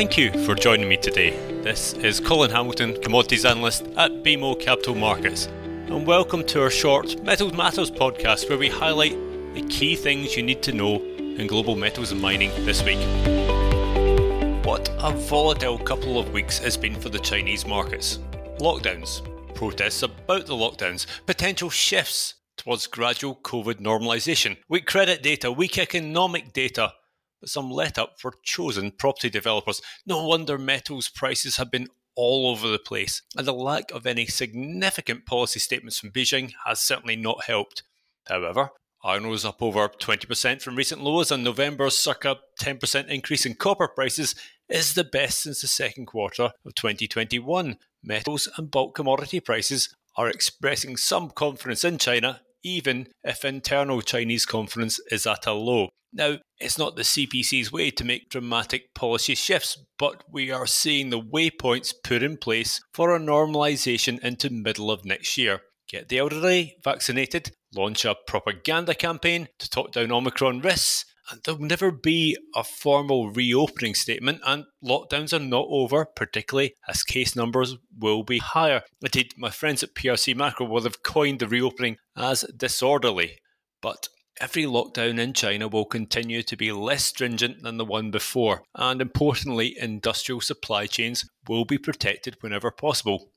Thank you for joining me today. This is Colin Hamilton, Commodities Analyst at BMO Capital Markets, and welcome to our short Metals Matters podcast where we highlight the key things you need to know in global metals and mining this week. What a volatile couple of weeks has been for the Chinese markets. Lockdowns, protests about the lockdowns, potential shifts towards gradual COVID normalisation, weak credit data, weak economic data, but some let up for chosen property developers. No wonder metals prices have been all over the place, and the lack of any significant policy statements from Beijing has certainly not helped. However, iron is up over 20% from recent lows, and November's circa 10% increase in copper prices is the best since the second quarter of 2021. Metals and bulk commodity prices are expressing some confidence in China, even if internal Chinese confidence is at a low. Now, it's not the CPC's way to make dramatic policy shifts, but we are seeing the waypoints put in place for a normalisation into middle of next year. Get the elderly vaccinated, launch a propaganda campaign to talk down Omicron risks, and there'll never be a formal reopening statement, and lockdowns are not over, particularly as case numbers will be higher. Indeed, my friends at PRC Macro will have coined the reopening as disorderly. But every lockdown in China will continue to be less stringent than the one before, and importantly, industrial supply chains will be protected whenever possible.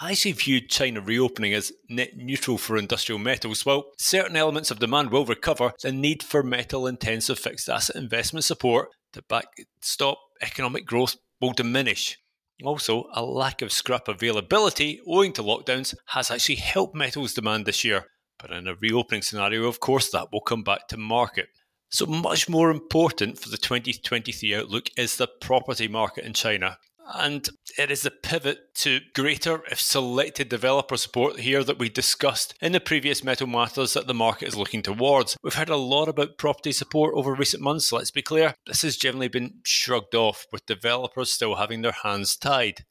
I actually viewed China reopening as net neutral for industrial metals. While certain elements of demand will recover, the need for metal intensive fixed asset investment support to backstop economic growth will diminish. Also, a lack of scrap availability owing to lockdowns has actually helped metals demand this year, but in a reopening scenario, of course, that will come back to market. So, much more important for the 2023 outlook is the property market in China. And it is the pivot to greater, if selected, developer support here that we discussed in the previous Metal Matters that the market is looking towards. We've heard a lot about property support over recent months, let's be clear. This has generally been shrugged off, with developers still having their hands tied.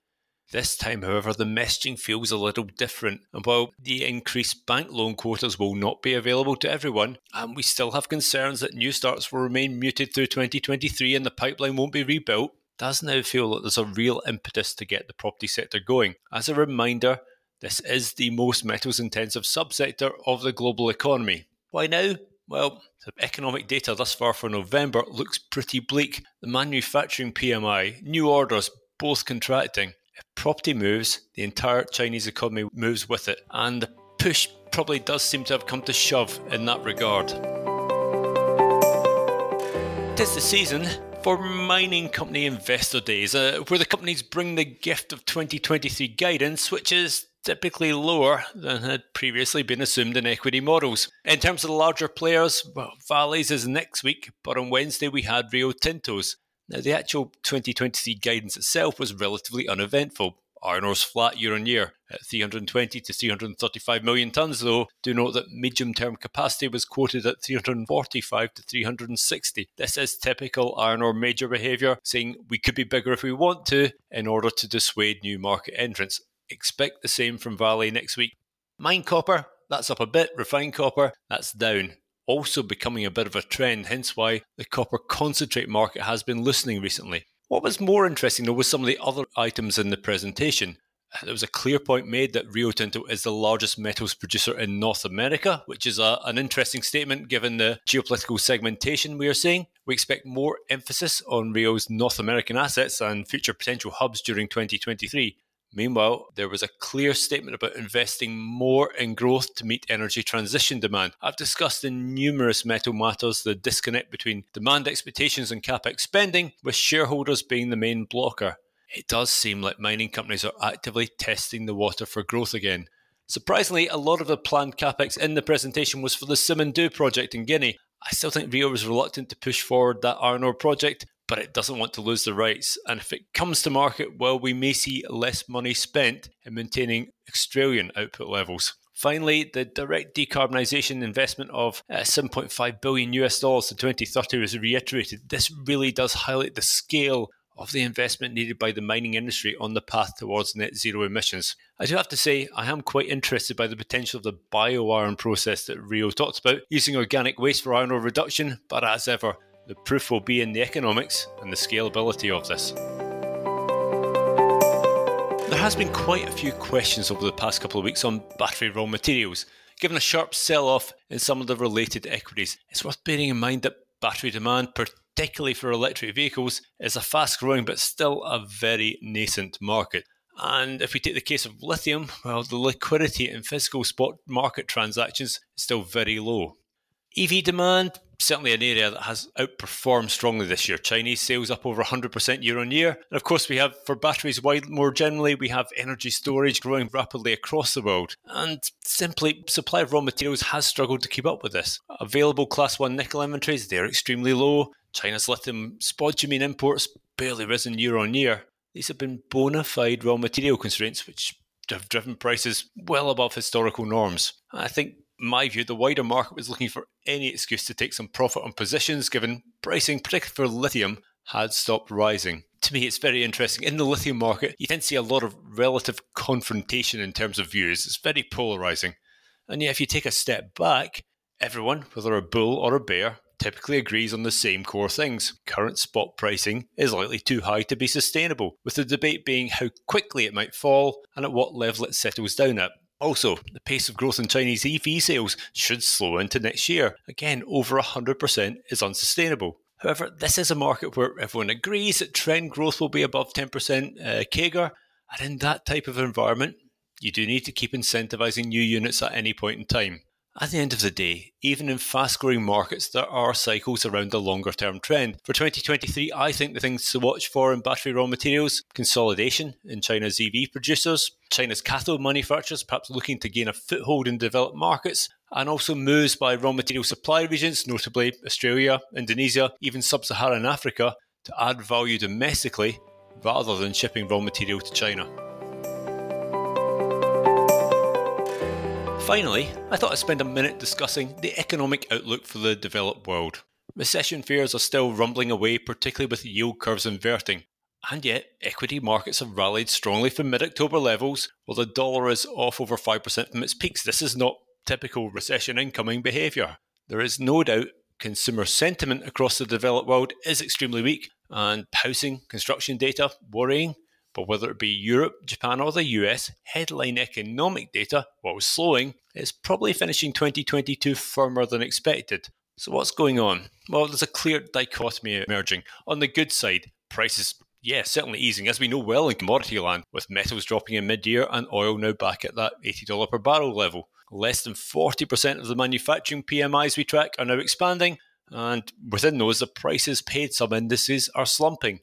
This time, however, the messaging feels a little different. And while the increased bank loan quotas will not be available to everyone, and we still have concerns that new starts will remain muted through 2023 and the pipeline won't be rebuilt, does now feel that there's a real impetus to get the property sector going. As a reminder, this is the most metals intensive subsector of the global economy. Why now? Well, the economic data thus far for November looks pretty bleak. The manufacturing PMI, new orders, both contracting. If property moves, the entire Chinese economy moves with it, and the push probably does seem to have come to shove in that regard. Tis the season for mining company investor days, uh, where the companies bring the gift of 2023 guidance, which is typically lower than had previously been assumed in equity models. In terms of the larger players, well, Vale's is next week, but on Wednesday we had Rio Tinto's. Now, the actual 2023 guidance itself was relatively uneventful. Iron ore's flat year on year at 320 to 335 million tonnes, though. Do note that medium term capacity was quoted at 345 to 360. This is typical iron ore major behaviour, saying we could be bigger if we want to in order to dissuade new market entrants. Expect the same from Vale next week. Mine copper, that's up a bit. Refined copper, that's down also becoming a bit of a trend, hence why the copper concentrate market has been loosening recently. What was more interesting though was some of the other items in the presentation. There was a clear point made that Rio Tinto is the largest metals producer in North America, which is a, an interesting statement given the geopolitical segmentation we are seeing. We expect more emphasis on Rio's North American assets and future potential hubs during 2023. Meanwhile, there was a clear statement about investing more in growth to meet energy transition demand. I've discussed in numerous metal matters the disconnect between demand expectations and capex spending, with shareholders being the main blocker. It does seem like mining companies are actively testing the water for growth again. Surprisingly, a lot of the planned capex in the presentation was for the Simandou project in Guinea. I still think Rio was reluctant to push forward that iron project, but it doesn't want to lose the rights. And if it comes to market, well, we may see less money spent in maintaining Australian output levels. Finally, the direct decarbonisation investment of uh, 7.5 billion US dollars to 2030 was reiterated. This really does highlight the scale of the investment needed by the mining industry on the path towards net zero emissions. I do have to say, I am quite interested by the potential of the bio iron process that Rio talks about, using organic waste for iron ore reduction, but as ever, the proof will be in the economics and the scalability of this. There has been quite a few questions over the past couple of weeks on battery raw materials. Given a sharp sell off in some of the related equities, it's worth bearing in mind that battery demand, particularly for electric vehicles, is a fast growing but still a very nascent market. And if we take the case of lithium, well, the liquidity in physical spot market transactions is still very low. EV demand, certainly an area that has outperformed strongly this year. Chinese sales up over 100% year on year. And of course, we have for batteries wide, more generally, we have energy storage growing rapidly across the world. And simply, supply of raw materials has struggled to keep up with this. Available class 1 nickel inventories, they're extremely low. China's lithium spodumene imports barely risen year on year. These have been bona fide raw material constraints which have driven prices well above historical norms. I think my view, the wider market was looking for any excuse to take some profit on positions, given pricing, particularly for lithium, had stopped rising. To me, it's very interesting. In the lithium market, you tend to see a lot of relative confrontation in terms of views. It's very polarizing. And yet, if you take a step back, everyone, whether a bull or a bear, typically agrees on the same core things. Current spot pricing is likely too high to be sustainable, with the debate being how quickly it might fall and at what level it settles down at. Also, the pace of growth in Chinese EV sales should slow into next year. Again, over 100% is unsustainable. However, this is a market where everyone agrees that trend growth will be above 10% uh, CAGR, and in that type of environment, you do need to keep incentivizing new units at any point in time. At the end of the day, even in fast growing markets, there are cycles around the longer term trend. For 2023, I think the things to watch for in battery raw materials consolidation in China's EV producers, China's cathode manufacturers perhaps looking to gain a foothold in developed markets, and also moves by raw material supply regions, notably Australia, Indonesia, even sub Saharan Africa, to add value domestically rather than shipping raw material to China. Finally, I thought I'd spend a minute discussing the economic outlook for the developed world. Recession fears are still rumbling away, particularly with yield curves inverting. And yet, equity markets have rallied strongly from mid October levels, while the dollar is off over 5% from its peaks. This is not typical recession incoming behaviour. There is no doubt consumer sentiment across the developed world is extremely weak, and housing construction data worrying. But whether it be Europe, Japan, or the US, headline economic data, while slowing, is probably finishing 2022 firmer than expected. So, what's going on? Well, there's a clear dichotomy emerging. On the good side, prices, yeah, certainly easing, as we know well in commodity land, with metals dropping in mid year and oil now back at that $80 per barrel level. Less than 40% of the manufacturing PMIs we track are now expanding, and within those, the prices paid some indices are slumping.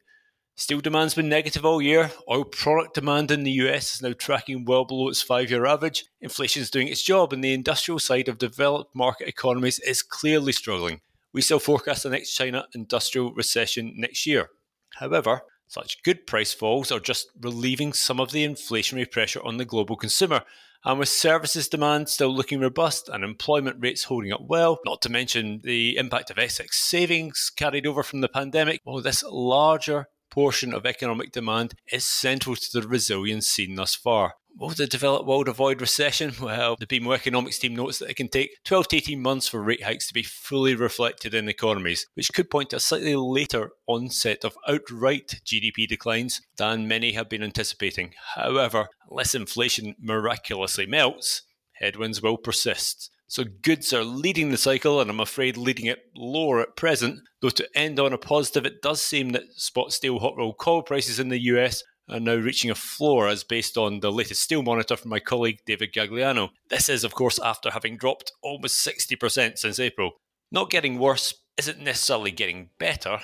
Steel demand's been negative all year. Oil product demand in the US is now tracking well below its five year average. Inflation is doing its job, and the industrial side of developed market economies is clearly struggling. We still forecast the next China industrial recession next year. However, such good price falls are just relieving some of the inflationary pressure on the global consumer. And with services demand still looking robust and employment rates holding up well, not to mention the impact of excess savings carried over from the pandemic, well, this larger portion of economic demand is central to the resilience seen thus far. Will the developed world avoid recession? Well, the BMO economics team notes that it can take 12 to 18 months for rate hikes to be fully reflected in economies, which could point to a slightly later onset of outright GDP declines than many have been anticipating. However, unless inflation miraculously melts, headwinds will persist. So goods are leading the cycle, and I'm afraid leading it lower at present. Though to end on a positive, it does seem that spot steel hot rolled coil prices in the US are now reaching a floor, as based on the latest steel monitor from my colleague David Gagliano. This is, of course, after having dropped almost 60% since April. Not getting worse isn't necessarily getting better,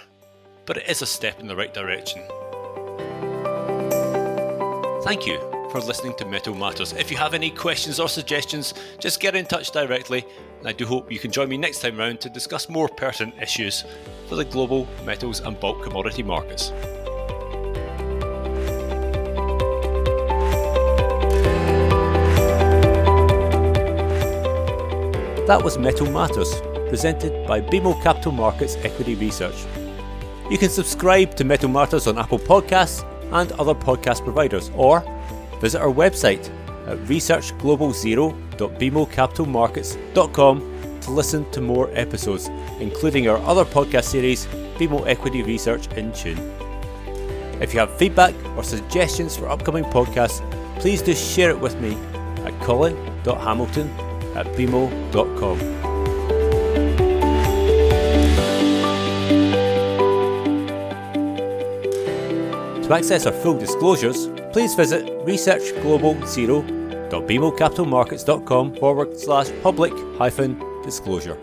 but it is a step in the right direction. Thank you for listening to Metal Matters. If you have any questions or suggestions, just get in touch directly. And I do hope you can join me next time round to discuss more pertinent issues for the global metals and bulk commodity markets. That was Metal Matters, presented by BMO Capital Markets Equity Research. You can subscribe to Metal Matters on Apple Podcasts and other podcast providers, or visit our website at researchglobalzero.bmocapitalmarkets.com to listen to more episodes, including our other podcast series, BMO Equity Research in Tune. If you have feedback or suggestions for upcoming podcasts, please do share it with me at colin.hamilton at bmo.com. To access our full disclosures, please visit researchglobal0.bmocapitalmarkets.com forward slash public hyphen disclosure.